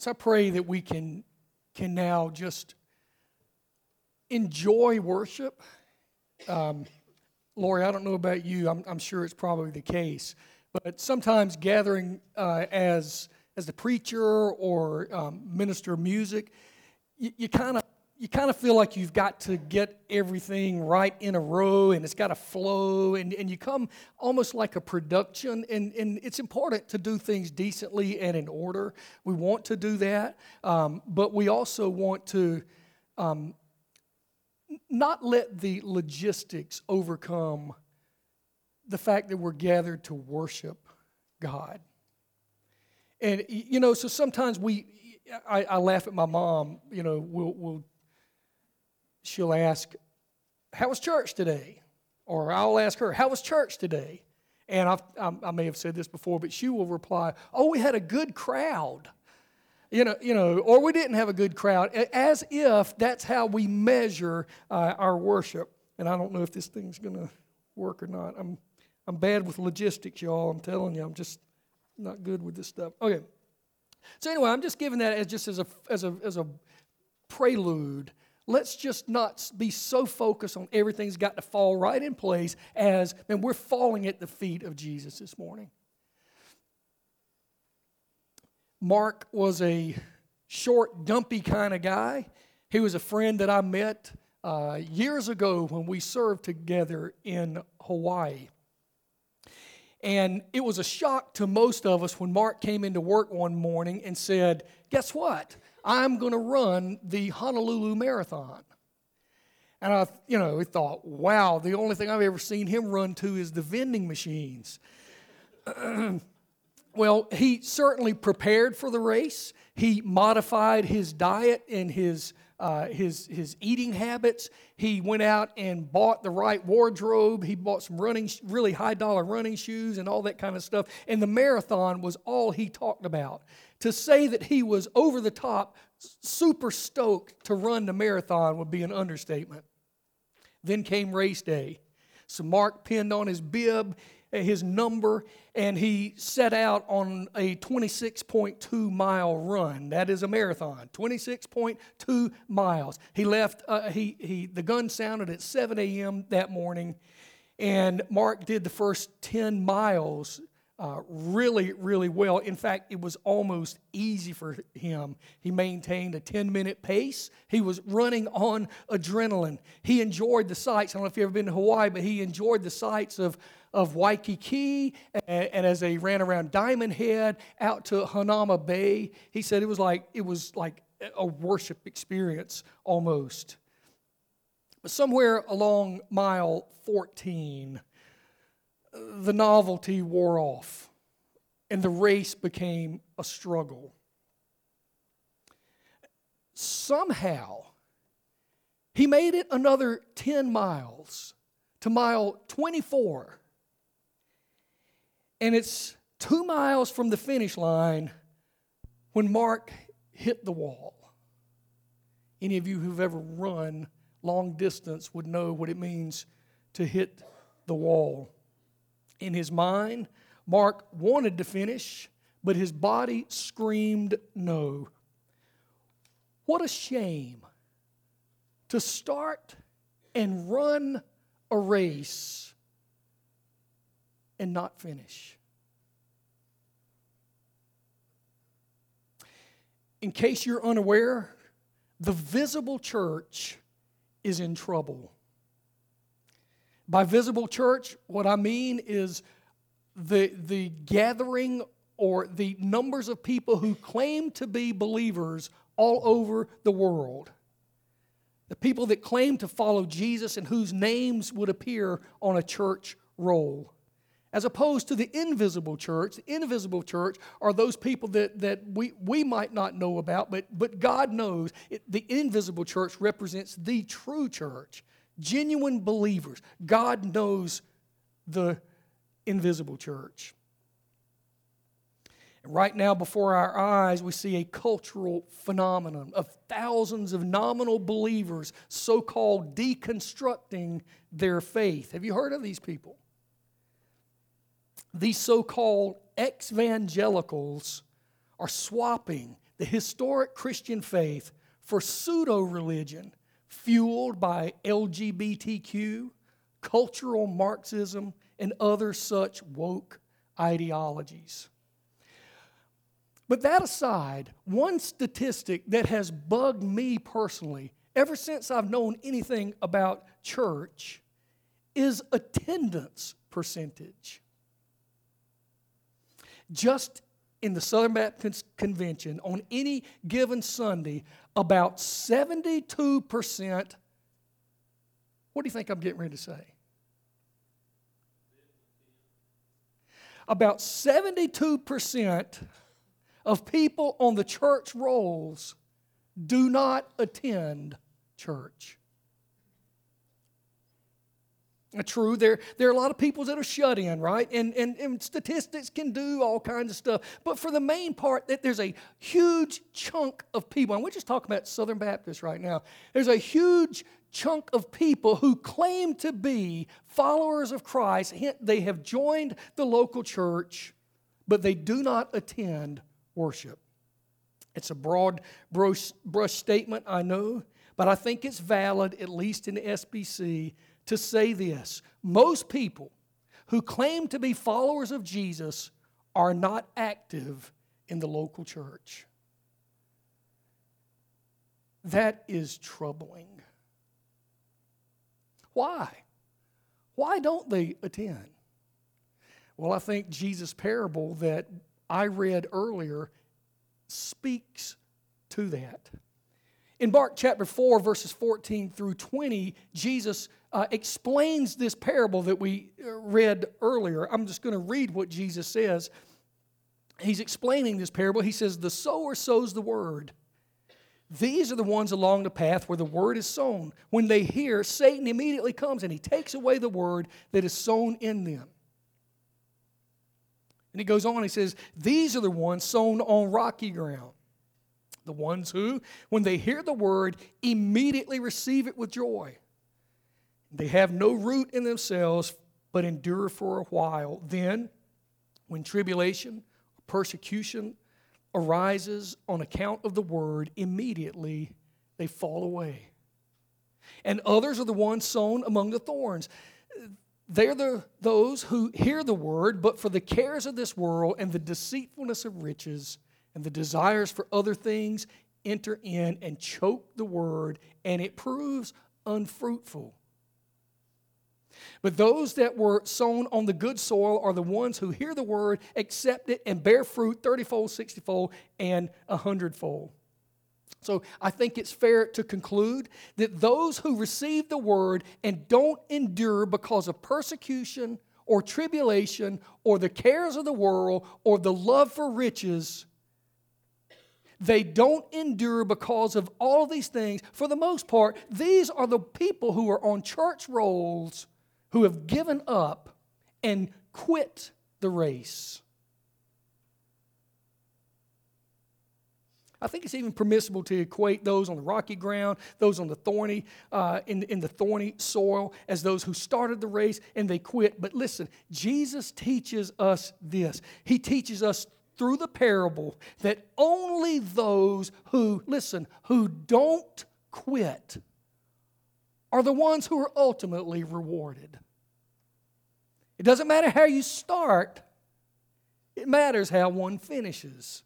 So I pray that we can, can now just enjoy worship. Um, Lori, I don't know about you, I'm, I'm sure it's probably the case, but sometimes gathering uh, as, as the preacher or um, minister of music, you kind of you kind of feel like you've got to get everything right in a row and it's got to flow and, and you come almost like a production and, and it's important to do things decently and in order. We want to do that um, but we also want to um, not let the logistics overcome the fact that we're gathered to worship god. And you know so sometimes we I, I laugh at my mom you know we'll, we'll she'll ask, How was church today? Or I'll ask her, How was church today? And I've, i may have said this before, but she will reply, Oh, we had a good crowd. You know, you know, or we didn't have a good crowd, as if that's how we measure uh, our worship. And I don't know if this thing's going to work or not. I'm, I'm bad with logistics, y'all. I'm telling you, I'm just not good with this stuff. Okay. So anyway, I'm just giving that as just as a as a as a prelude let's just not be so focused on everything's got to fall right in place as, man, we're falling at the feet of Jesus this morning. Mark was a short, dumpy kind of guy. He was a friend that I met uh, years ago when we served together in Hawaii. And it was a shock to most of us when Mark came into work one morning and said, Guess what? I'm going to run the Honolulu Marathon. And I, you know, thought, wow, the only thing I've ever seen him run to is the vending machines. well, he certainly prepared for the race. He modified his diet and his, uh, his, his eating habits. He went out and bought the right wardrobe. He bought some running, really high dollar running shoes and all that kind of stuff. And the marathon was all he talked about. To say that he was over the top, super stoked to run the marathon would be an understatement. Then came race day. So Mark pinned on his bib uh, his number and he set out on a 26.2 mile run. That is a marathon, 26.2 miles. He left, uh, he, he, the gun sounded at 7 a.m. that morning, and Mark did the first 10 miles uh, really, really well. In fact, it was almost easy for him. He maintained a 10 minute pace. He was running on adrenaline. He enjoyed the sights. I don't know if you've ever been to Hawaii, but he enjoyed the sights of, of Waikiki. And, and as they ran around Diamond Head out to Hanauma Bay, he said it was like, it was like a worship experience almost. But somewhere along mile 14, the novelty wore off and the race became a struggle. Somehow, he made it another 10 miles to mile 24. And it's two miles from the finish line when Mark hit the wall. Any of you who've ever run long distance would know what it means to hit the wall. In his mind, Mark wanted to finish, but his body screamed no. What a shame to start and run a race and not finish. In case you're unaware, the visible church is in trouble. By visible church, what I mean is the, the gathering or the numbers of people who claim to be believers all over the world. The people that claim to follow Jesus and whose names would appear on a church roll. As opposed to the invisible church, the invisible church are those people that, that we, we might not know about, but, but God knows. It, the invisible church represents the true church genuine believers. God knows the invisible church. right now, before our eyes, we see a cultural phenomenon of thousands of nominal believers, so called deconstructing their faith. Have you heard of these people? These so called evangelicals are swapping the historic Christian faith for pseudo religion fueled by LGBTQ, cultural Marxism, and other such woke ideologies. But that aside, one statistic that has bugged me personally ever since I've known anything about church is attendance percentage. Just in the Southern Baptist Convention on any given Sunday, about 72%. What do you think I'm getting ready to say? About 72% of people on the church rolls do not attend church. Uh, true, there, there are a lot of people that are shut in, right? And, and, and statistics can do all kinds of stuff. But for the main part, that there's a huge chunk of people, and we're just talking about Southern Baptists right now. There's a huge chunk of people who claim to be followers of Christ. They have joined the local church, but they do not attend worship. It's a broad brush, brush statement, I know, but I think it's valid, at least in the SBC to say this most people who claim to be followers of Jesus are not active in the local church. That is troubling. Why? Why don't they attend? Well, I think Jesus' parable that I read earlier speaks to that. In Mark chapter 4, verses 14 through 20, Jesus uh, explains this parable that we uh, read earlier. I'm just going to read what Jesus says. He's explaining this parable. He says, The sower sows the word. These are the ones along the path where the word is sown. When they hear, Satan immediately comes and he takes away the word that is sown in them. And he goes on, he says, These are the ones sown on rocky ground. The ones who, when they hear the word, immediately receive it with joy. They have no root in themselves, but endure for a while. Then, when tribulation, persecution arises on account of the word, immediately they fall away. And others are the ones sown among the thorns. They're the, those who hear the word, but for the cares of this world and the deceitfulness of riches and the desires for other things enter in and choke the word, and it proves unfruitful. But those that were sown on the good soil are the ones who hear the word, accept it, and bear fruit 30 fold, 60 fold, and 100 fold. So I think it's fair to conclude that those who receive the word and don't endure because of persecution or tribulation or the cares of the world or the love for riches, they don't endure because of all these things. For the most part, these are the people who are on church rolls who have given up and quit the race. I think it's even permissible to equate those on the rocky ground, those on the thorny, uh, in, in the thorny soil, as those who started the race and they quit. But listen, Jesus teaches us this. He teaches us through the parable that only those who, listen, who don't quit are the ones who are ultimately rewarded. It doesn't matter how you start, it matters how one finishes.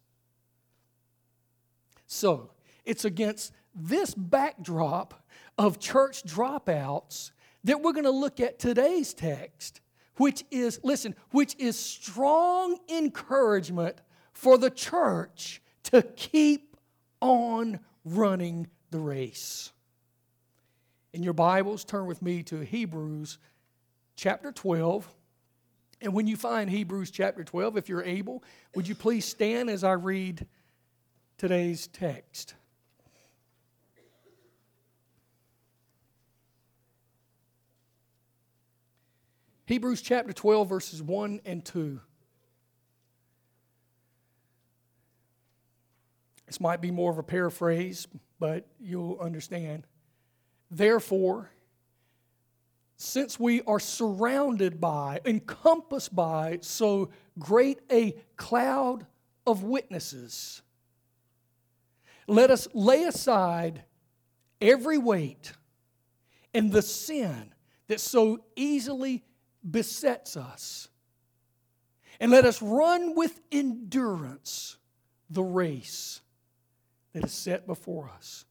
So, it's against this backdrop of church dropouts that we're going to look at today's text, which is, listen, which is strong encouragement for the church to keep on running the race. In your Bibles, turn with me to Hebrews chapter 12. And when you find Hebrews chapter 12, if you're able, would you please stand as I read today's text? Hebrews chapter 12, verses 1 and 2. This might be more of a paraphrase, but you'll understand. Therefore, since we are surrounded by, encompassed by so great a cloud of witnesses, Let us lay aside every weight and the sin that so easily besets us. And let us run with endurance the race that is set before us.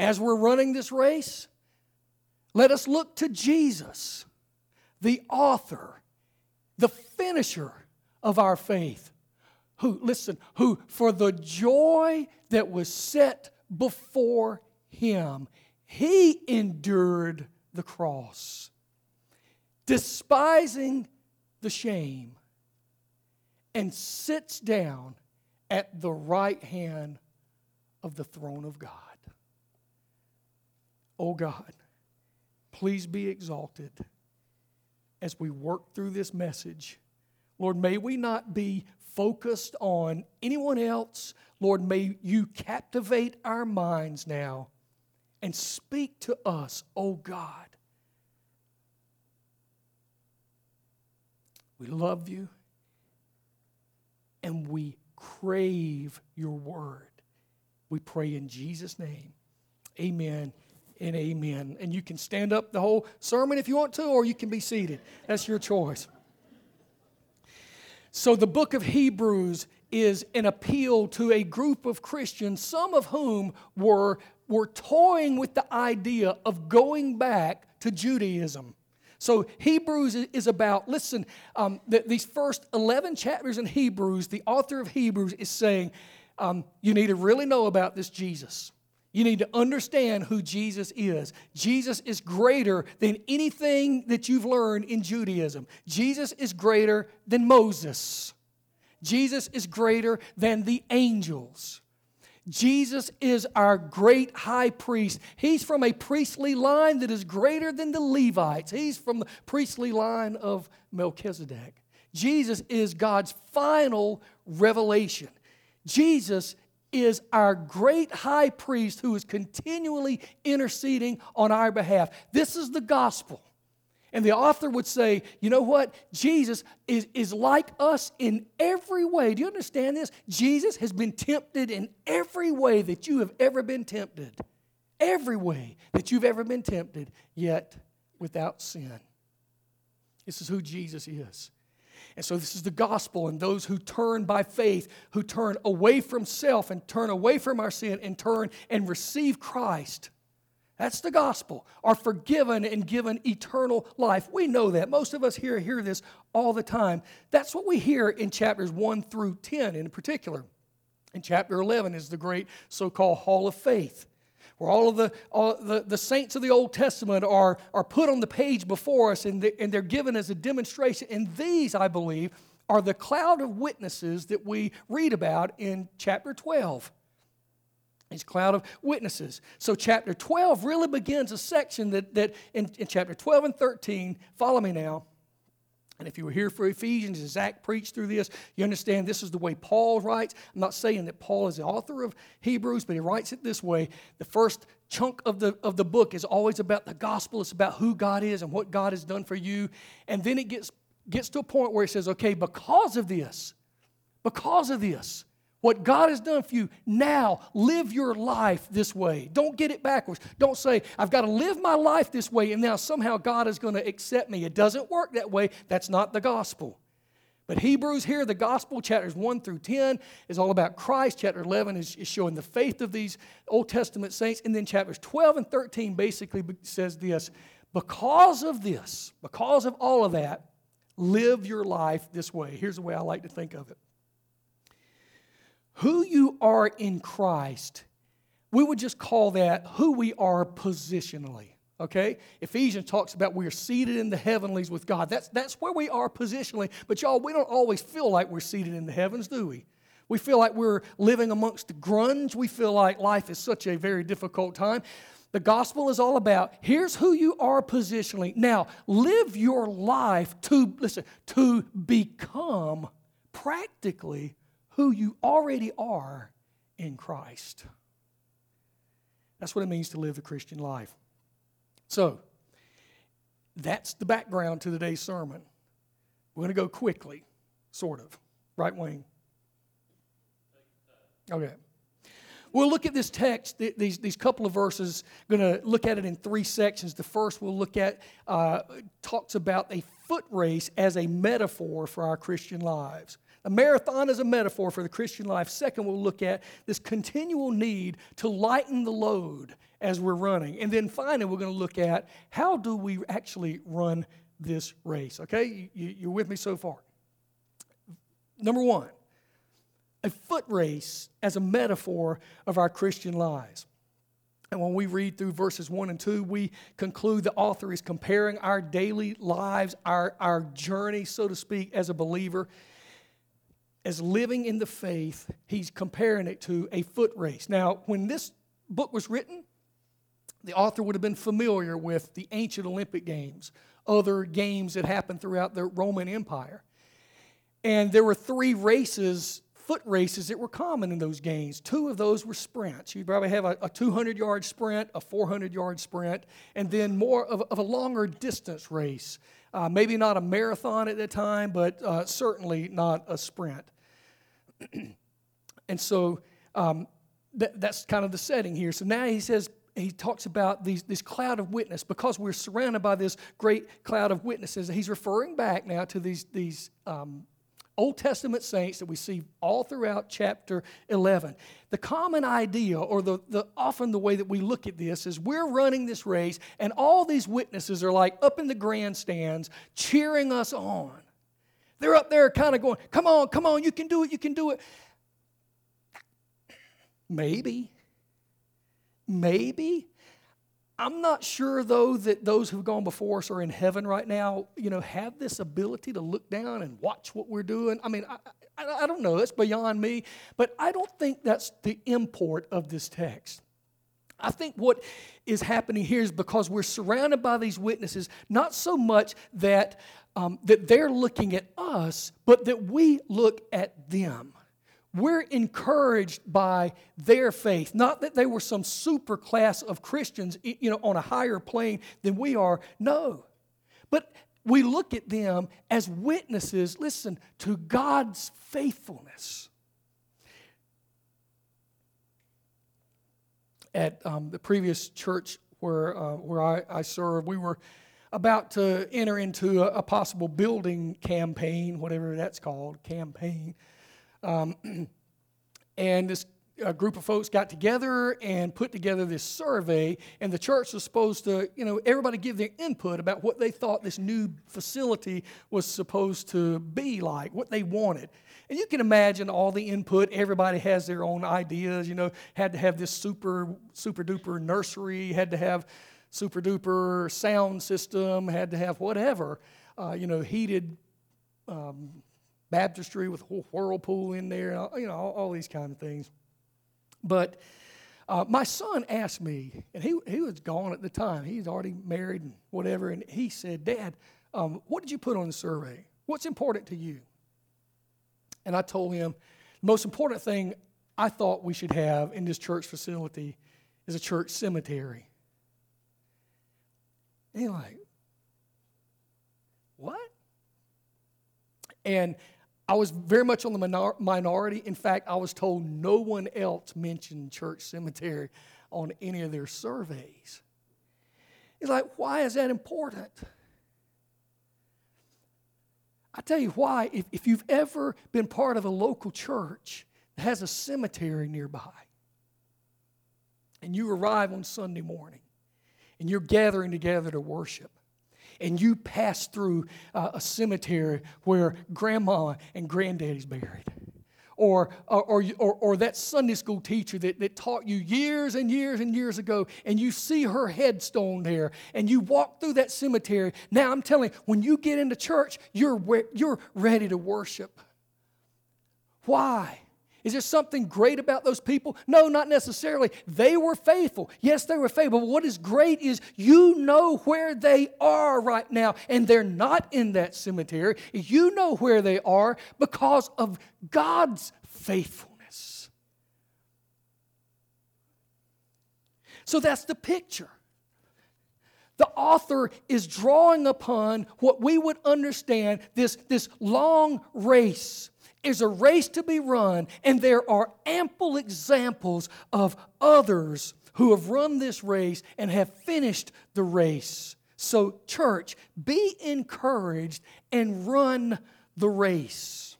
As we're running this race, let us look to Jesus, the author, the finisher of our faith, who, listen, who for the joy that was set before him, he endured the cross, despising the shame, and sits down at the right hand of the throne of God. Oh God, please be exalted as we work through this message. Lord, may we not be focused on anyone else. Lord, may you captivate our minds now and speak to us, oh God. We love you and we crave your word. We pray in Jesus' name. Amen and amen. And you can stand up the whole sermon if you want to, or you can be seated. That's your choice. So, the book of Hebrews is an appeal to a group of Christians, some of whom were, were toying with the idea of going back to Judaism. So, Hebrews is about, listen, um, the, these first 11 chapters in Hebrews, the author of Hebrews is saying, um, you need to really know about this Jesus. You need to understand who Jesus is. Jesus is greater than anything that you've learned in Judaism. Jesus is greater than Moses. Jesus is greater than the angels. Jesus is our great high priest. He's from a priestly line that is greater than the Levites. He's from the priestly line of Melchizedek. Jesus is God's final revelation. Jesus is our great high priest who is continually interceding on our behalf. This is the gospel. And the author would say, you know what? Jesus is, is like us in every way. Do you understand this? Jesus has been tempted in every way that you have ever been tempted. Every way that you've ever been tempted, yet without sin. This is who Jesus is. And so, this is the gospel, and those who turn by faith, who turn away from self and turn away from our sin and turn and receive Christ. That's the gospel, are forgiven and given eternal life. We know that. Most of us here hear this all the time. That's what we hear in chapters 1 through 10 in particular. In chapter 11 is the great so called Hall of Faith where all of the, all the, the saints of the Old Testament are, are put on the page before us and, they, and they're given as a demonstration. And these, I believe, are the cloud of witnesses that we read about in chapter 12. These cloud of witnesses. So, chapter 12 really begins a section that, that in, in chapter 12 and 13, follow me now, and if you were here for Ephesians, and Zach preached through this, you understand this is the way Paul writes. I'm not saying that Paul is the author of Hebrews, but he writes it this way. The first chunk of the, of the book is always about the gospel, it's about who God is and what God has done for you. And then it gets, gets to a point where he says, okay, because of this, because of this, what God has done for you, now live your life this way. Don't get it backwards. Don't say, I've got to live my life this way and now somehow God is going to accept me. It doesn't work that way. That's not the gospel. But Hebrews here, the gospel, chapters 1 through 10, is all about Christ. Chapter 11 is, is showing the faith of these Old Testament saints. And then chapters 12 and 13 basically says this because of this, because of all of that, live your life this way. Here's the way I like to think of it who you are in Christ, we would just call that who we are positionally. Okay? Ephesians talks about we are seated in the heavenlies with God. That's, that's where we are positionally. But y'all, we don't always feel like we're seated in the heavens, do we? We feel like we're living amongst the grunge. We feel like life is such a very difficult time. The gospel is all about here's who you are positionally. Now, live your life to, listen, to become practically who you already are in Christ. That's what it means to live the Christian life. So, that's the background to today's sermon. We're going to go quickly, sort of. Right Wayne? Okay. we'll look at this text, these, these couple of verses, going to look at it in three sections. The first we'll look at uh, talks about a foot race as a metaphor for our Christian lives. A marathon is a metaphor for the Christian life. Second, we'll look at this continual need to lighten the load as we're running. And then finally, we're going to look at how do we actually run this race. Okay, you, you're with me so far. Number one, a foot race as a metaphor of our Christian lives. And when we read through verses 1 and 2, we conclude the author is comparing our daily lives, our, our journey, so to speak, as a believer, as living in the faith. He's comparing it to a foot race. Now, when this book was written, the author would have been familiar with the ancient Olympic Games, other games that happened throughout the Roman Empire. And there were three races, foot races, that were common in those games. Two of those were sprints. You'd probably have a, a 200 yard sprint, a 400 yard sprint, and then more of, of a longer distance race. Uh, maybe not a marathon at that time, but uh, certainly not a sprint. and so um, that's kind of the setting here. So now he says, he talks about these, this cloud of witness because we're surrounded by this great cloud of witnesses. He's referring back now to these, these um, Old Testament saints that we see all throughout chapter 11. The common idea, or the, the, often the way that we look at this, is we're running this race, and all these witnesses are like up in the grandstands cheering us on. They're up there kind of going, Come on, come on, you can do it, you can do it. Maybe. Maybe. I'm not sure, though, that those who've gone before us are in heaven right now, you know, have this ability to look down and watch what we're doing. I mean, I, I, I don't know. That's beyond me. But I don't think that's the import of this text. I think what is happening here is because we're surrounded by these witnesses, not so much that, um, that they're looking at us, but that we look at them. We're encouraged by their faith. Not that they were some super class of Christians, you know, on a higher plane than we are. No. But we look at them as witnesses, listen, to God's faithfulness. At um, the previous church where, uh, where I, I served, we were about to enter into a, a possible building campaign, whatever that's called, campaign. Um, and this a group of folks got together and put together this survey, and the church was supposed to, you know, everybody give their input about what they thought this new facility was supposed to be like, what they wanted. And you can imagine all the input. Everybody has their own ideas. You know, had to have this super, super duper nursery, had to have super duper sound system, had to have whatever, uh, you know, heated um, baptistry with a whole whirlpool in there, you know, all, all these kind of things. But uh, my son asked me, and he, he was gone at the time. He's already married and whatever. And he said, Dad, um, what did you put on the survey? What's important to you? And I told him, the most important thing I thought we should have in this church facility is a church cemetery. And he's like, what? And I was very much on the minor- minority. In fact, I was told no one else mentioned church cemetery on any of their surveys. It's like, why is that important? I tell you why. If, if you've ever been part of a local church that has a cemetery nearby, and you arrive on Sunday morning, and you're gathering together to worship, and you pass through uh, a cemetery where grandma and granddaddy's buried. Or, or, or, or, that Sunday school teacher that, that taught you years and years and years ago, and you see her headstone there, and you walk through that cemetery. Now, I'm telling you, when you get into church, you're, you're ready to worship. Why? Is there something great about those people? No, not necessarily. They were faithful. Yes, they were faithful. But what is great is you know where they are right now, and they're not in that cemetery. You know where they are because of God's faithfulness. So that's the picture. The author is drawing upon what we would understand this, this long race is a race to be run, and there are ample examples of others who have run this race and have finished the race. So, church, be encouraged and run the race.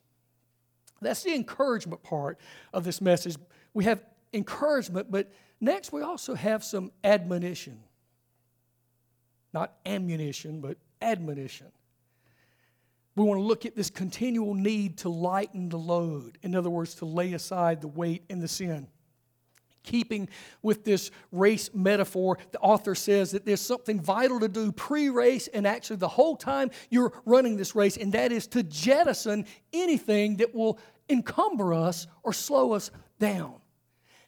That's the encouragement part of this message. We have encouragement, but next we also have some admonition. Not ammunition, but admonition. We want to look at this continual need to lighten the load. In other words, to lay aside the weight and the sin. Keeping with this race metaphor, the author says that there's something vital to do pre race and actually the whole time you're running this race, and that is to jettison anything that will encumber us or slow us down.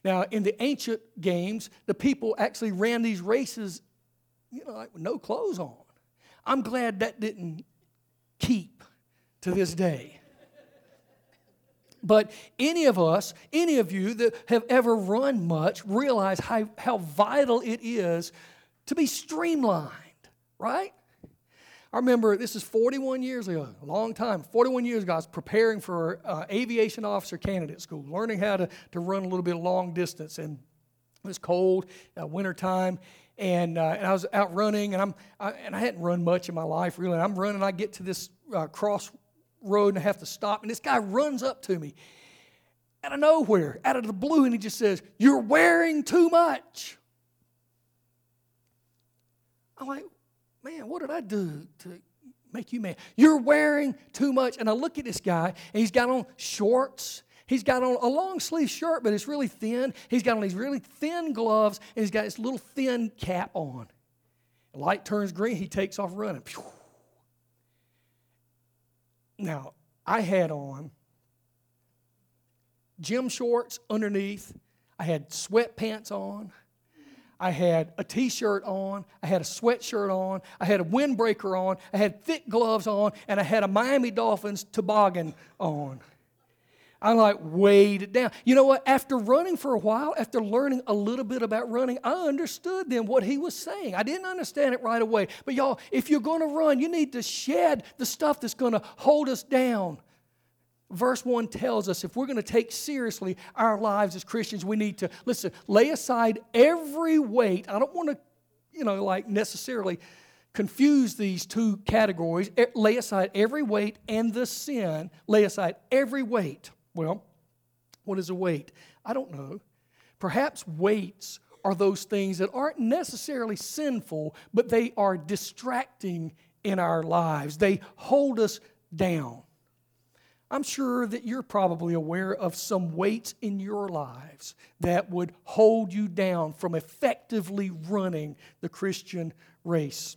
Now, in the ancient games, the people actually ran these races, you know, like with no clothes on. I'm glad that didn't keep to this day. But any of us, any of you that have ever run much, realize how, how vital it is to be streamlined, right? I remember this is 41 years ago, a long time. 41 years ago, I was preparing for uh, aviation officer candidate school, learning how to, to run a little bit of long distance. And it was cold, uh, wintertime, and, uh, and I was out running, and, I'm, I, and I hadn't run much in my life, really. And I'm running, I get to this uh, cross road and I have to stop. And this guy runs up to me out of nowhere, out of the blue, and he just says, You're wearing too much. I'm like, Man, what did I do to make you mad? You're wearing too much. And I look at this guy, and he's got on shorts. He's got on a long sleeve shirt, but it's really thin. He's got on these really thin gloves, and he's got this little thin cap on. Light turns green, he takes off running. Now, I had on gym shorts underneath, I had sweatpants on. I had a t shirt on, I had a sweatshirt on, I had a windbreaker on, I had thick gloves on, and I had a Miami Dolphins toboggan on. I like weighed down. You know what? After running for a while, after learning a little bit about running, I understood then what he was saying. I didn't understand it right away. But y'all, if you're going to run, you need to shed the stuff that's going to hold us down. Verse 1 tells us if we're going to take seriously our lives as Christians, we need to, listen, lay aside every weight. I don't want to, you know, like necessarily confuse these two categories. Lay aside every weight and the sin. Lay aside every weight well, what is a weight? I don't know. Perhaps weights are those things that aren't necessarily sinful, but they are distracting in our lives. They hold us down. I'm sure that you're probably aware of some weights in your lives that would hold you down from effectively running the Christian race.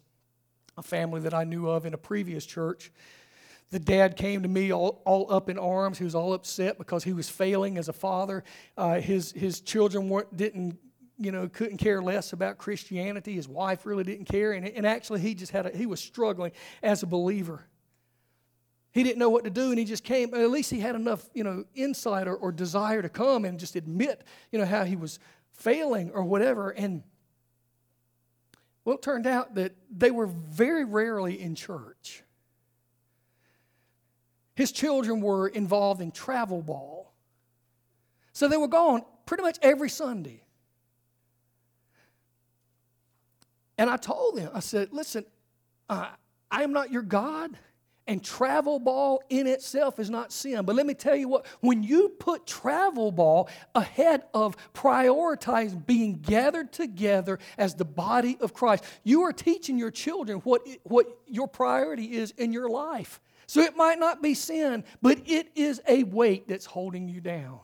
A family that I knew of in a previous church the dad came to me all, all up in arms. He was all upset because he was failing as a father. Uh, his, his children weren't, didn't, you know, couldn't care less about Christianity. His wife really didn't care. And, and actually, he just had a, he was struggling as a believer. He didn't know what to do, and he just came. At least he had enough, you know, insight or, or desire to come and just admit, you know, how he was failing or whatever. And well, it turned out that they were very rarely in church. His children were involved in travel ball. So they were gone pretty much every Sunday. And I told them, I said, listen, uh, I am not your God, and travel ball in itself is not sin. But let me tell you what, when you put travel ball ahead of prioritizing being gathered together as the body of Christ, you are teaching your children what, what your priority is in your life. So it might not be sin, but it is a weight that's holding you down.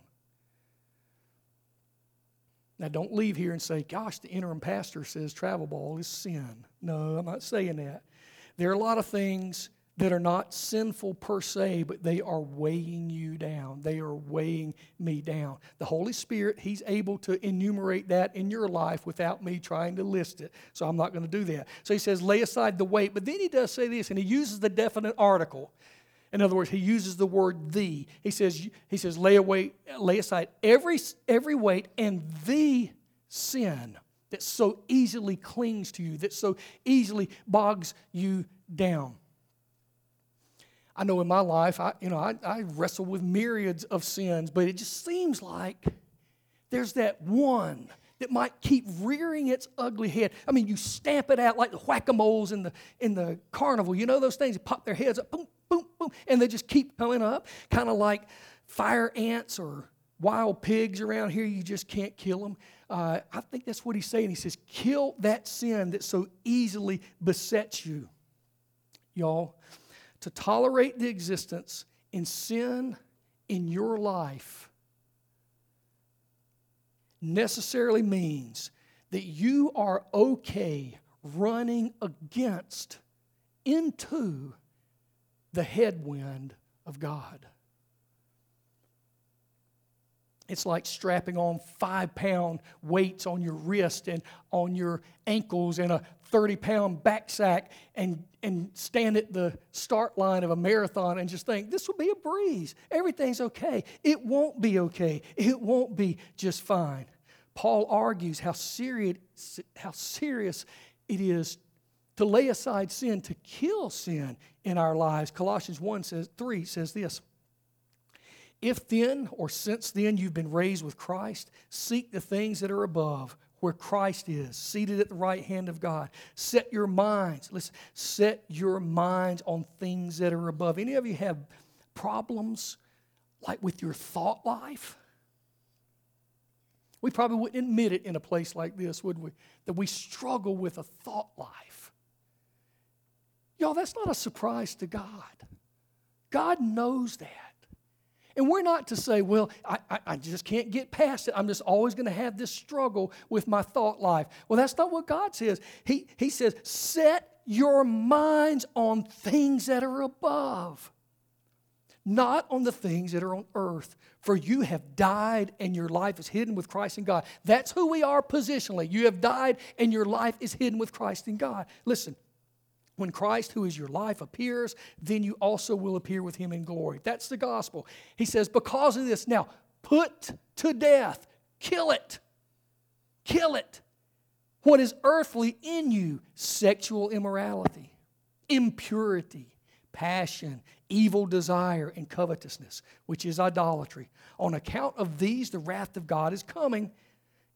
Now, don't leave here and say, gosh, the interim pastor says travel ball is sin. No, I'm not saying that. There are a lot of things that are not sinful per se, but they are weighing you down. They are weighing me down. The Holy Spirit, He's able to enumerate that in your life without me trying to list it. So I'm not going to do that. So He says, lay aside the weight. But then He does say this, and He uses the definite article. In other words, He uses the word the. He says, he says lay, away, lay aside every, every weight and the sin that so easily clings to you, that so easily bogs you down. I know in my life, I, you know, I, I wrestle with myriads of sins, but it just seems like there's that one that might keep rearing its ugly head. I mean, you stamp it out like the whack-a-moles in the, in the carnival. You know those things? that pop their heads up, boom, boom, boom, and they just keep coming up, kind of like fire ants or wild pigs around here. You just can't kill them. Uh, I think that's what he's saying. He says, kill that sin that so easily besets you. Y'all, to tolerate the existence in sin in your life necessarily means that you are okay running against, into the headwind of God. It's like strapping on five pound weights on your wrist and on your ankles and a 30 pound backsack and, and stand at the start line of a marathon and just think, this will be a breeze. Everything's okay. It won't be okay. It won't be just fine. Paul argues how serious, how serious it is to lay aside sin, to kill sin in our lives. Colossians 1 says, 3 says this If then, or since then, you've been raised with Christ, seek the things that are above, where Christ is, seated at the right hand of God. Set your minds, listen, set your minds on things that are above. Any of you have problems like with your thought life? We probably wouldn't admit it in a place like this, would we? That we struggle with a thought life. Y'all, that's not a surprise to God. God knows that. And we're not to say, well, I, I, I just can't get past it. I'm just always going to have this struggle with my thought life. Well, that's not what God says. He, he says, set your minds on things that are above not on the things that are on earth. For you have died and your life is hidden with Christ in God. That's who we are positionally. You have died and your life is hidden with Christ in God. Listen, when Christ, who is your life, appears, then you also will appear with him in glory. That's the gospel. He says, because of this, now put to death, kill it, kill it. What is earthly in you? Sexual immorality, impurity passion, evil desire, and covetousness, which is idolatry. On account of these, the wrath of God is coming.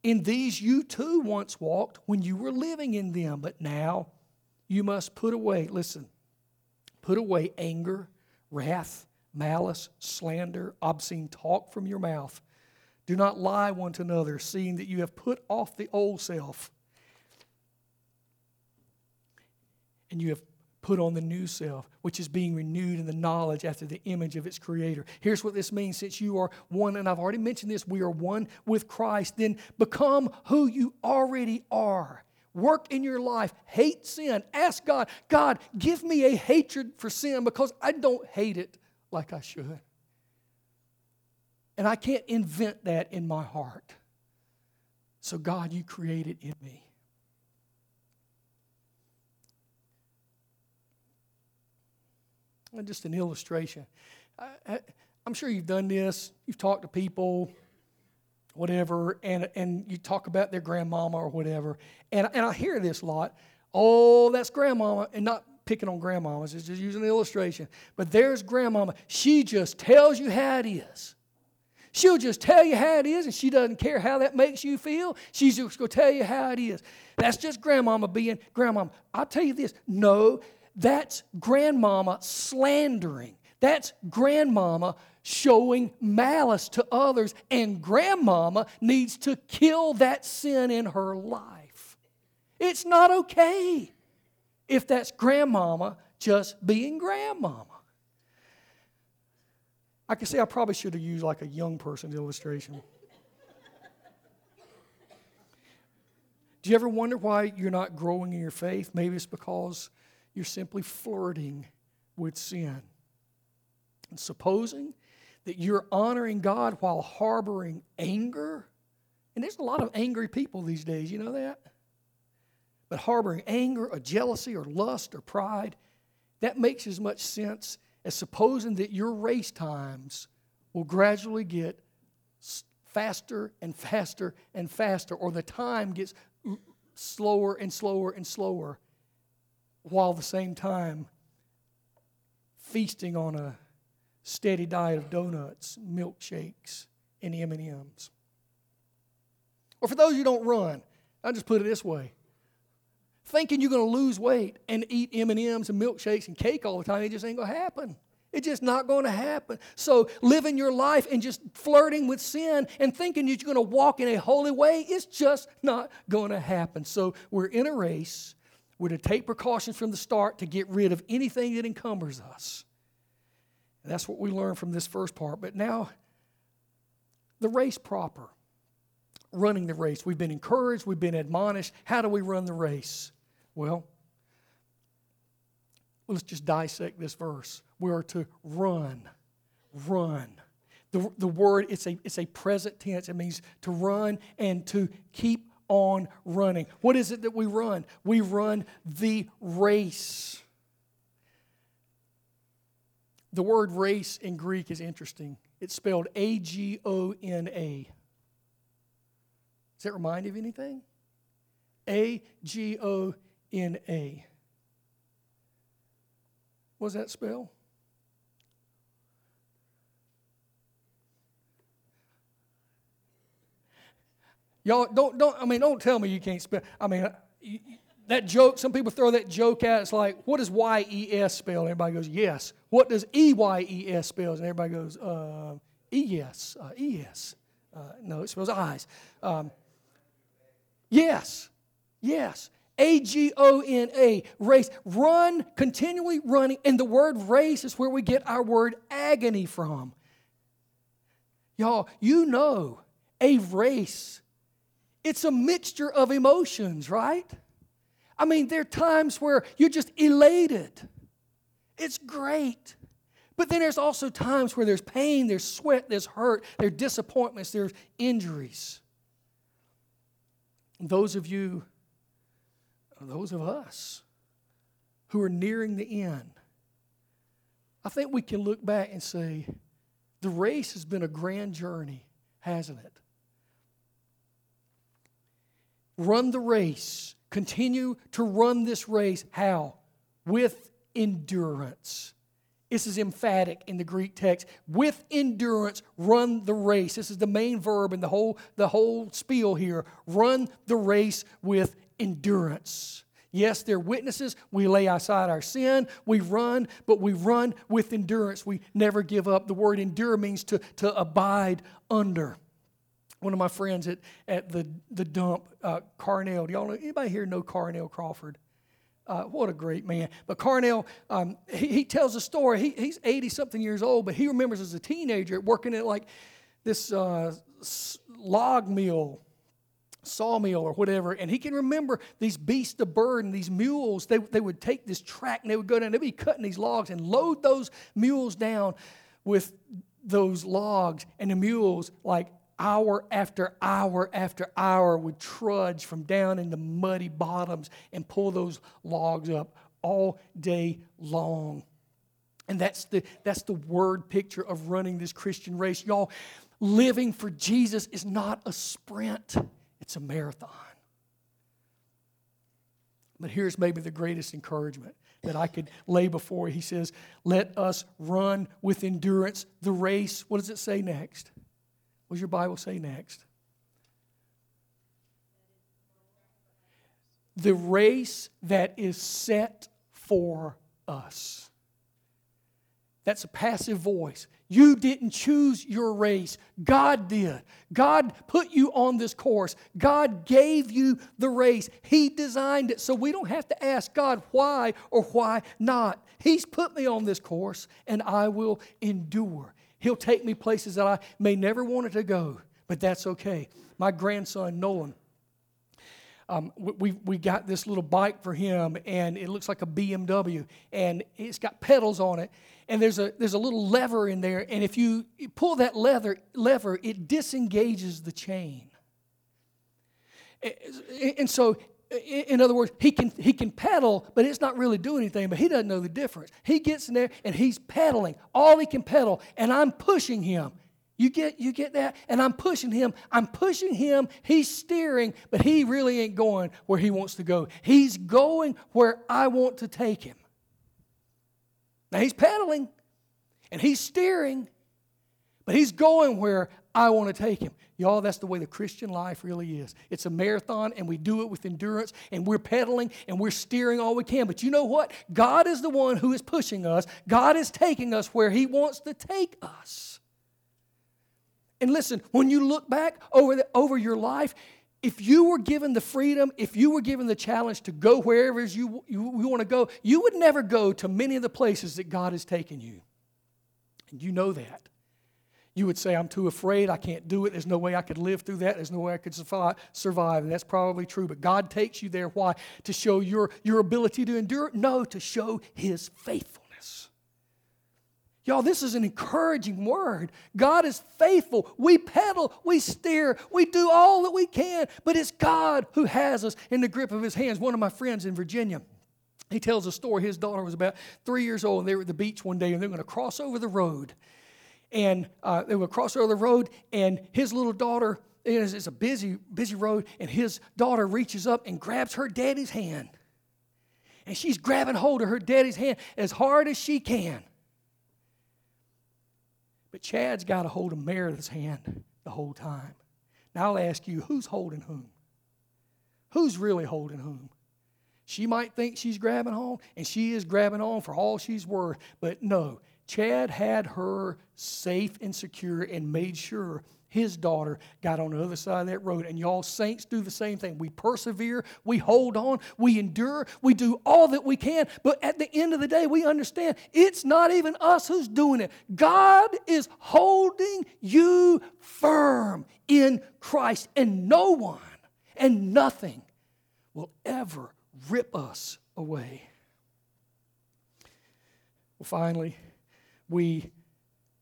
In these you too once walked when you were living in them, but now you must put away, listen, put away anger, wrath, malice, slander, obscene talk from your mouth. Do not lie one to another, seeing that you have put off the old self and you have put on the new self, which is being renewed in the knowledge after the image of its creator. Here's what this means since you are one, and I've already mentioned this, we are one with Christ, then become who you already are. Work in your life, hate sin. Ask God, God, give me a hatred for sin because I don't hate it like I should. And I can't invent that in my heart. So, God, you created in me. And just an illustration. I, am sure you've done this. You've talked to people, whatever, and, and you talk about their grandmama or whatever. And, and I hear this a lot. Oh, that's grandmama. And not picking on grandmamas, it's just using an illustration. But there's grandmama. She just tells you how it is. She'll just tell you how it is, and she doesn't care how that makes you feel. She's just going to tell you how it is. That's just grandmama being grandmama. I'll tell you this no, that's grandmama slandering. That's grandmama showing malice to others, and grandmama needs to kill that sin in her life. It's not okay if that's grandmama just being grandmama. I can say I probably should have used like a young person's illustration. Do you ever wonder why you're not growing in your faith? Maybe it's because you're simply flirting with sin. And supposing that you're honoring God while harboring anger, and there's a lot of angry people these days, you know that? But harboring anger or jealousy or lust or pride, that makes as much sense as supposing that your race times will gradually get faster and faster and faster, or the time gets slower and slower and slower while at the same time feasting on a steady diet of donuts, milkshakes, and M&Ms. Or for those who don't run, I'll just put it this way. Thinking you're going to lose weight and eat M&Ms and milkshakes and cake all the time, it just ain't going to happen. It's just not going to happen. So, living your life and just flirting with sin and thinking that you're going to walk in a holy way, it's just not going to happen. So, we're in a race. We're to take precautions from the start to get rid of anything that encumbers us. That's what we learn from this first part. But now, the race proper running the race. We've been encouraged, we've been admonished. How do we run the race? Well, let's just dissect this verse. We are to run, run. The, the word, it's a, it's a present tense. It means to run and to keep on running. What is it that we run? We run the race. The word race in Greek is interesting. It's spelled A G O N A. Does that remind you of anything? A G O N A. What does that spell? Y'all don't don't I mean don't tell me you can't spell. I mean you, that joke. Some people throw that joke out. It's like, what does Y E S spell? And everybody goes, yes. What does E Y E S spell? And everybody goes, uh, E S, uh, E S. Uh, no, it spells eyes. Um, yes, yes. A G O N A, race. Run, continually running. And the word race is where we get our word agony from. Y'all, you know a race it's a mixture of emotions, right? I mean, there are times where you're just elated. It's great. But then there's also times where there's pain, there's sweat, there's hurt, there's disappointments, there's injuries. those of you, those of us who are nearing the end, I think we can look back and say, the race has been a grand journey, hasn't it? Run the race. Continue to run this race. How? With endurance. This is emphatic in the Greek text. With endurance, run the race. This is the main verb in the whole, the whole spiel here. Run the race with endurance. Yes, they're witnesses. We lay aside our sin. We run, but we run with endurance. We never give up. The word endure means to, to abide under one of my friends at, at the, the dump, uh, Carnell. Do y'all know, anybody here know Carnell Crawford? Uh, what a great man. But Carnell, um, he, he, tells a story. He, he's 80 something years old, but he remembers as a teenager working at like this uh, log mill, sawmill or whatever. And he can remember these beasts of burden, these mules. They, they would take this track and they would go down, they'd be cutting these logs and load those mules down with those logs. And the mules, like hour after hour after hour would trudge from down in the muddy bottoms and pull those logs up all day long. And that's the, that's the word picture of running this Christian race. Y'all, living for Jesus is not a sprint, it's a marathon. But here's maybe the greatest encouragement that I could lay before. He says, Let us run with endurance the race. What does it say next? What does your Bible say next? The race that is set for us. That's a passive voice. You didn't choose your race. God did. God put you on this course. God gave you the race. He designed it. So we don't have to ask God why or why not. He's put me on this course and I will endure. He'll take me places that I may never wanted to go, but that's okay. My grandson, Nolan, um, we, we got this little bike for him, and it looks like a BMW, and it's got pedals on it, and there's a, there's a little lever in there, and if you pull that leather, lever, it disengages the chain. And so in other words, he can, he can pedal, but it's not really doing anything, but he doesn't know the difference. He gets in there and he's pedaling, all he can pedal, and I'm pushing him. You get, you get that? And I'm pushing him. I'm pushing him. He's steering, but he really ain't going where he wants to go. He's going where I want to take him. Now he's pedaling and he's steering, but he's going where I want to take him. Y'all, that's the way the Christian life really is. It's a marathon, and we do it with endurance, and we're pedaling, and we're steering all we can. But you know what? God is the one who is pushing us, God is taking us where He wants to take us. And listen, when you look back over, the, over your life, if you were given the freedom, if you were given the challenge to go wherever you, you, you want to go, you would never go to many of the places that God has taken you. And you know that. You would say, I'm too afraid. I can't do it. There's no way I could live through that. There's no way I could survive. And that's probably true. But God takes you there. Why? To show your, your ability to endure? No, to show His faithfulness. Y'all, this is an encouraging word. God is faithful. We pedal, we steer, we do all that we can, but it's God who has us in the grip of His hands. One of my friends in Virginia, he tells a story. His daughter was about three years old, and they were at the beach one day, and they're going to cross over the road and uh, they would cross over the road, and his little daughter, it's a busy, busy road, and his daughter reaches up and grabs her daddy's hand. And she's grabbing hold of her daddy's hand as hard as she can. But Chad's got a hold of Meredith's hand the whole time. Now I'll ask you, who's holding whom? Who's really holding whom? She might think she's grabbing on, and she is grabbing on for all she's worth, but no, Chad had her safe and secure and made sure his daughter got on the other side of that road. And y'all saints do the same thing. We persevere, we hold on, we endure, we do all that we can. But at the end of the day, we understand it's not even us who's doing it. God is holding you firm in Christ, and no one and nothing will ever rip us away. Well, finally, we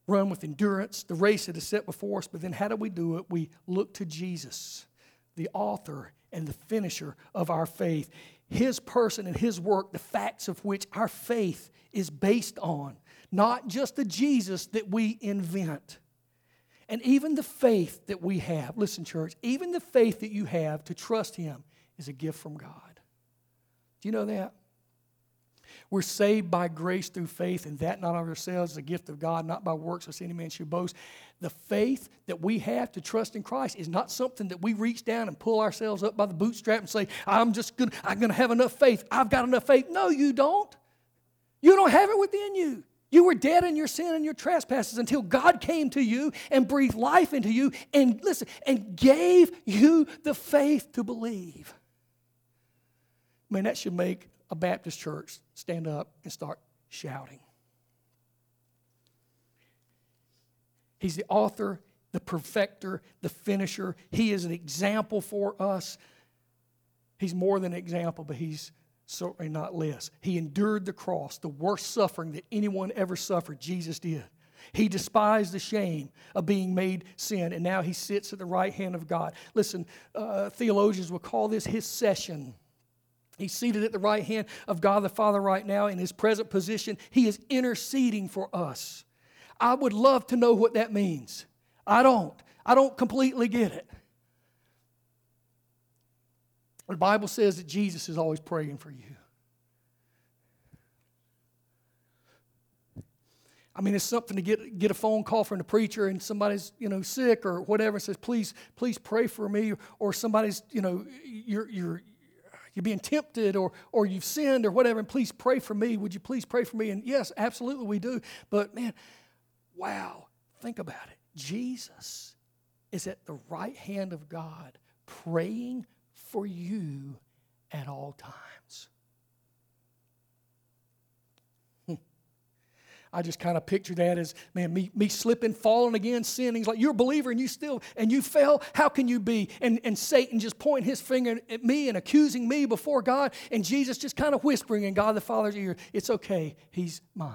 run with endurance the race that is set before us, but then how do we do it? We look to Jesus, the author and the finisher of our faith. His person and His work, the facts of which our faith is based on, not just the Jesus that we invent. And even the faith that we have, listen, church, even the faith that you have to trust Him is a gift from God. Do you know that? We're saved by grace through faith, and that not of ourselves is a gift of God, not by works, lest any man should boast. The faith that we have to trust in Christ is not something that we reach down and pull ourselves up by the bootstrap and say, I'm just gonna, I'm gonna have enough faith. I've got enough faith. No, you don't. You don't have it within you. You were dead in your sin and your trespasses until God came to you and breathed life into you and listen and gave you the faith to believe. Man, that should make a Baptist church stand up and start shouting. He's the author, the perfecter, the finisher. He is an example for us. He's more than an example, but he's certainly not less. He endured the cross, the worst suffering that anyone ever suffered, Jesus did. He despised the shame of being made sin, and now he sits at the right hand of God. Listen, uh, theologians will call this his session. He's seated at the right hand of God the Father right now in his present position. He is interceding for us. I would love to know what that means. I don't. I don't completely get it. The Bible says that Jesus is always praying for you. I mean, it's something to get, get a phone call from the preacher and somebody's, you know, sick or whatever and says, please, please pray for me. Or somebody's, you know, you're, you're, you're being tempted or, or you've sinned or whatever, and please pray for me. Would you please pray for me? And yes, absolutely we do. But man, wow, think about it. Jesus is at the right hand of God praying for you at all times. I just kind of picture that as, man, me, me slipping, falling again, sinning. He's like, you're a believer and you still, and you fell. How can you be? And, and Satan just pointing his finger at me and accusing me before God. And Jesus just kind of whispering in God the Father's ear, it's okay. He's mine.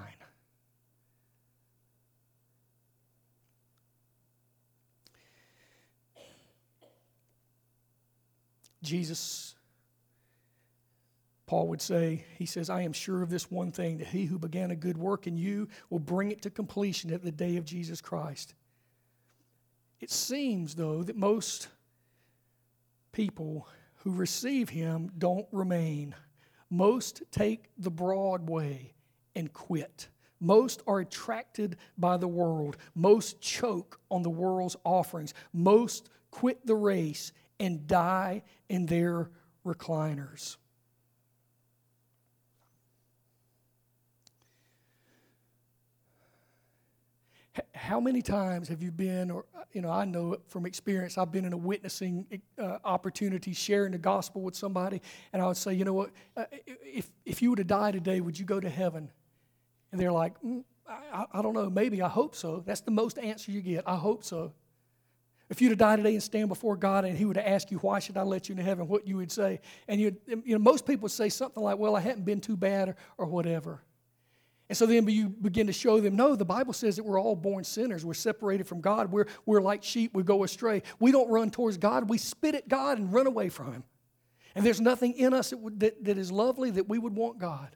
Jesus Paul would say, he says, I am sure of this one thing, that he who began a good work in you will bring it to completion at the day of Jesus Christ. It seems, though, that most people who receive him don't remain. Most take the broad way and quit. Most are attracted by the world. Most choke on the world's offerings. Most quit the race and die in their recliners. How many times have you been, or you know, I know from experience, I've been in a witnessing uh, opportunity, sharing the gospel with somebody, and I would say, you know what, uh, if if you were to die today, would you go to heaven? And they're like, mm, I, I don't know, maybe, I hope so. That's the most answer you get. I hope so. If you'd have died today and stand before God and He would asked you, Why should I let you into heaven? what you would say. And you you know, most people say something like, Well, I hadn't been too bad or, or whatever. And so then you begin to show them, no, the Bible says that we're all born sinners. We're separated from God. We're, we're like sheep. We go astray. We don't run towards God. We spit at God and run away from Him. And there's nothing in us that, that, that is lovely that we would want God.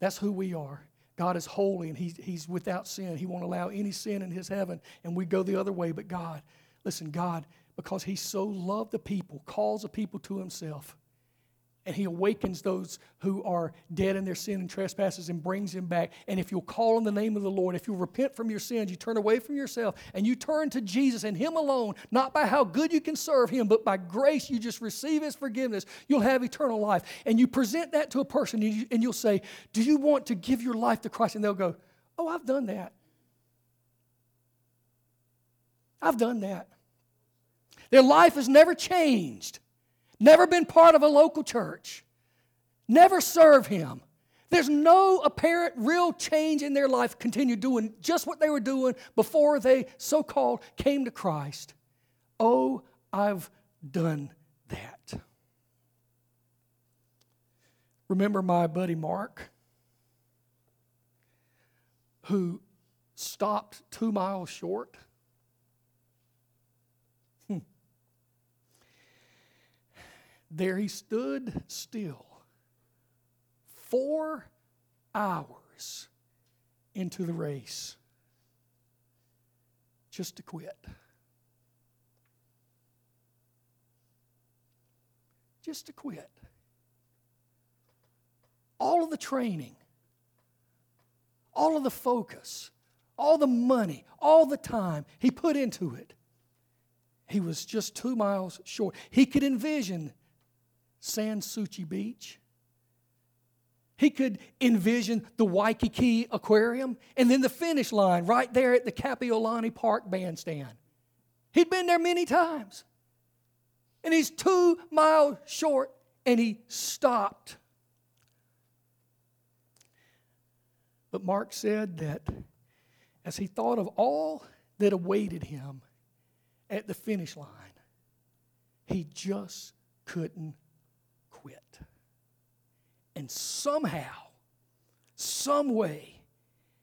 That's who we are. God is holy and he, He's without sin. He won't allow any sin in His heaven, and we go the other way. But God, listen, God, because He so loved the people, calls the people to Himself and he awakens those who are dead in their sin and trespasses and brings them back. And if you'll call on the name of the Lord, if you'll repent from your sins, you turn away from yourself and you turn to Jesus and him alone, not by how good you can serve him, but by grace you just receive his forgiveness, you'll have eternal life. And you present that to a person and, you, will say, Do you want to give your life to Christ? And they'll go, Oh, I've done that. I've done that. Their life has never changed never been part of a local church, never serve Him. There's no apparent real change in their life, continue doing just what they were doing before they so called came to Christ. Oh, I've done that. Remember my buddy Mark, who stopped two miles short? There he stood still four hours into the race just to quit. Just to quit. All of the training, all of the focus, all the money, all the time he put into it. He was just two miles short. He could envision Sans Souci Beach. He could envision the Waikiki Aquarium and then the finish line right there at the Kapiolani Park bandstand. He'd been there many times. And he's two miles short and he stopped. But Mark said that as he thought of all that awaited him at the finish line, he just couldn't quit. And somehow, some way,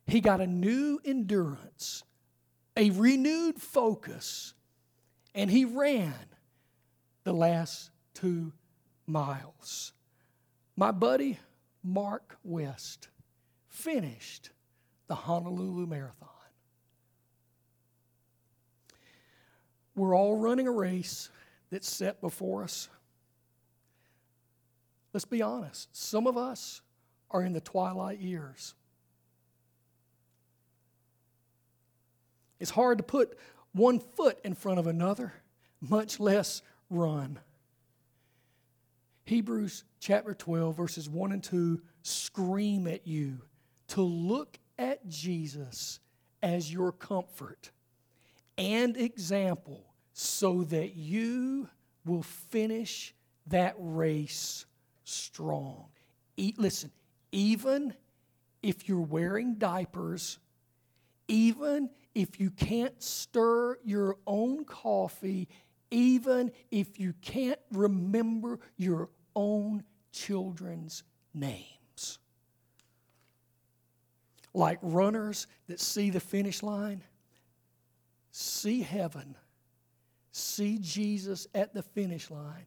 he got a new endurance, a renewed focus, and he ran the last two miles. My buddy, Mark West, finished the Honolulu Marathon. We're all running a race that's set before us. Let's be honest. Some of us are in the twilight years. It's hard to put one foot in front of another, much less run. Hebrews chapter 12, verses 1 and 2 scream at you to look at Jesus as your comfort and example so that you will finish that race strong. Eat, listen, even if you're wearing diapers, even if you can't stir your own coffee, even if you can't remember your own children's names. Like runners that see the finish line, see heaven, see Jesus at the finish line,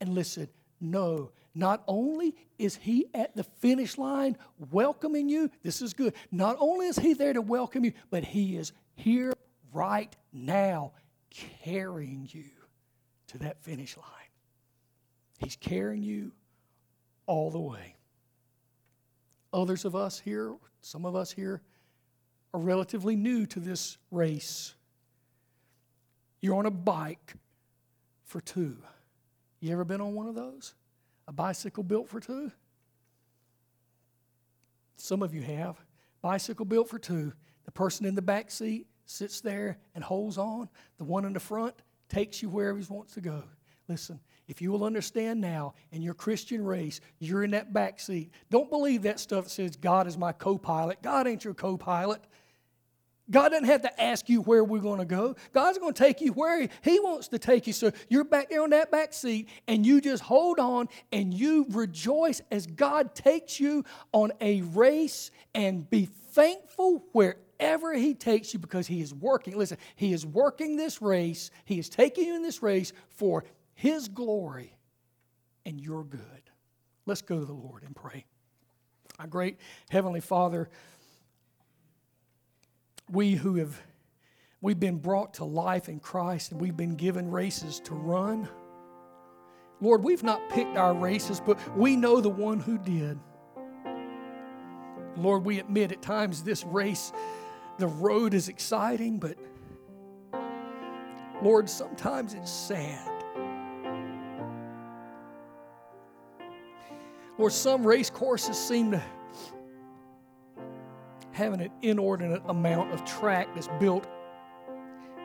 and listen, know not only is he at the finish line welcoming you, this is good. Not only is he there to welcome you, but he is here right now carrying you to that finish line. He's carrying you all the way. Others of us here some of us here are relatively new to this race. You're on a bike for two. You ever been on one of those? A bicycle built for two? Some of you have. Bicycle built for two. The person in the back seat sits there and holds on. The one in the front takes you wherever he wants to go. Listen, if you will understand now in your Christian race, you're in that back seat. Don't believe that stuff that says God is my co pilot. God ain't your co pilot. God doesn't have to ask you where we're going to go. God's going to take you where he, wants to take you. So you're back there on that back seat and you just hold on and you rejoice as God takes you on a race and be thankful wherever He takes you because He is working. Listen, He is working this race, He is taking you in this race for His glory and your good. Let's go to the Lord and pray. Our great Heavenly Father, we who have we've been brought to life in Christ and we've been given races to run. Lord, we've not picked our races, but we know the one who did. Lord, we admit at times this race, the road is exciting, but Lord, sometimes it's sad. Lord, some race courses seem to having an inordinate amount of track that's built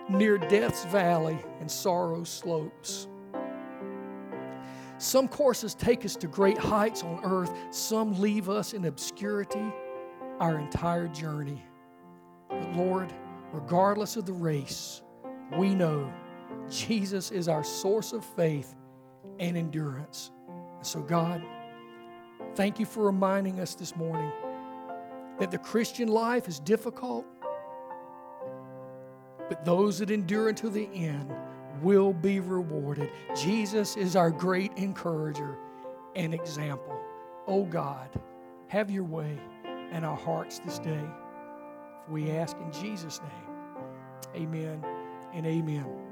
near Death's Valley and Sorrow's slopes. Some courses take us to great heights on earth, some leave us in obscurity our entire journey. But Lord, regardless of the race, we know Jesus is our source of faith and endurance. so, God, thank you for reminding us this morning that the Christian life is difficult, but those that endure until the end will be rewarded. Jesus is our great encourager and example. Oh God, have your way in our hearts this day. We ask in Jesus' name. Amen and amen.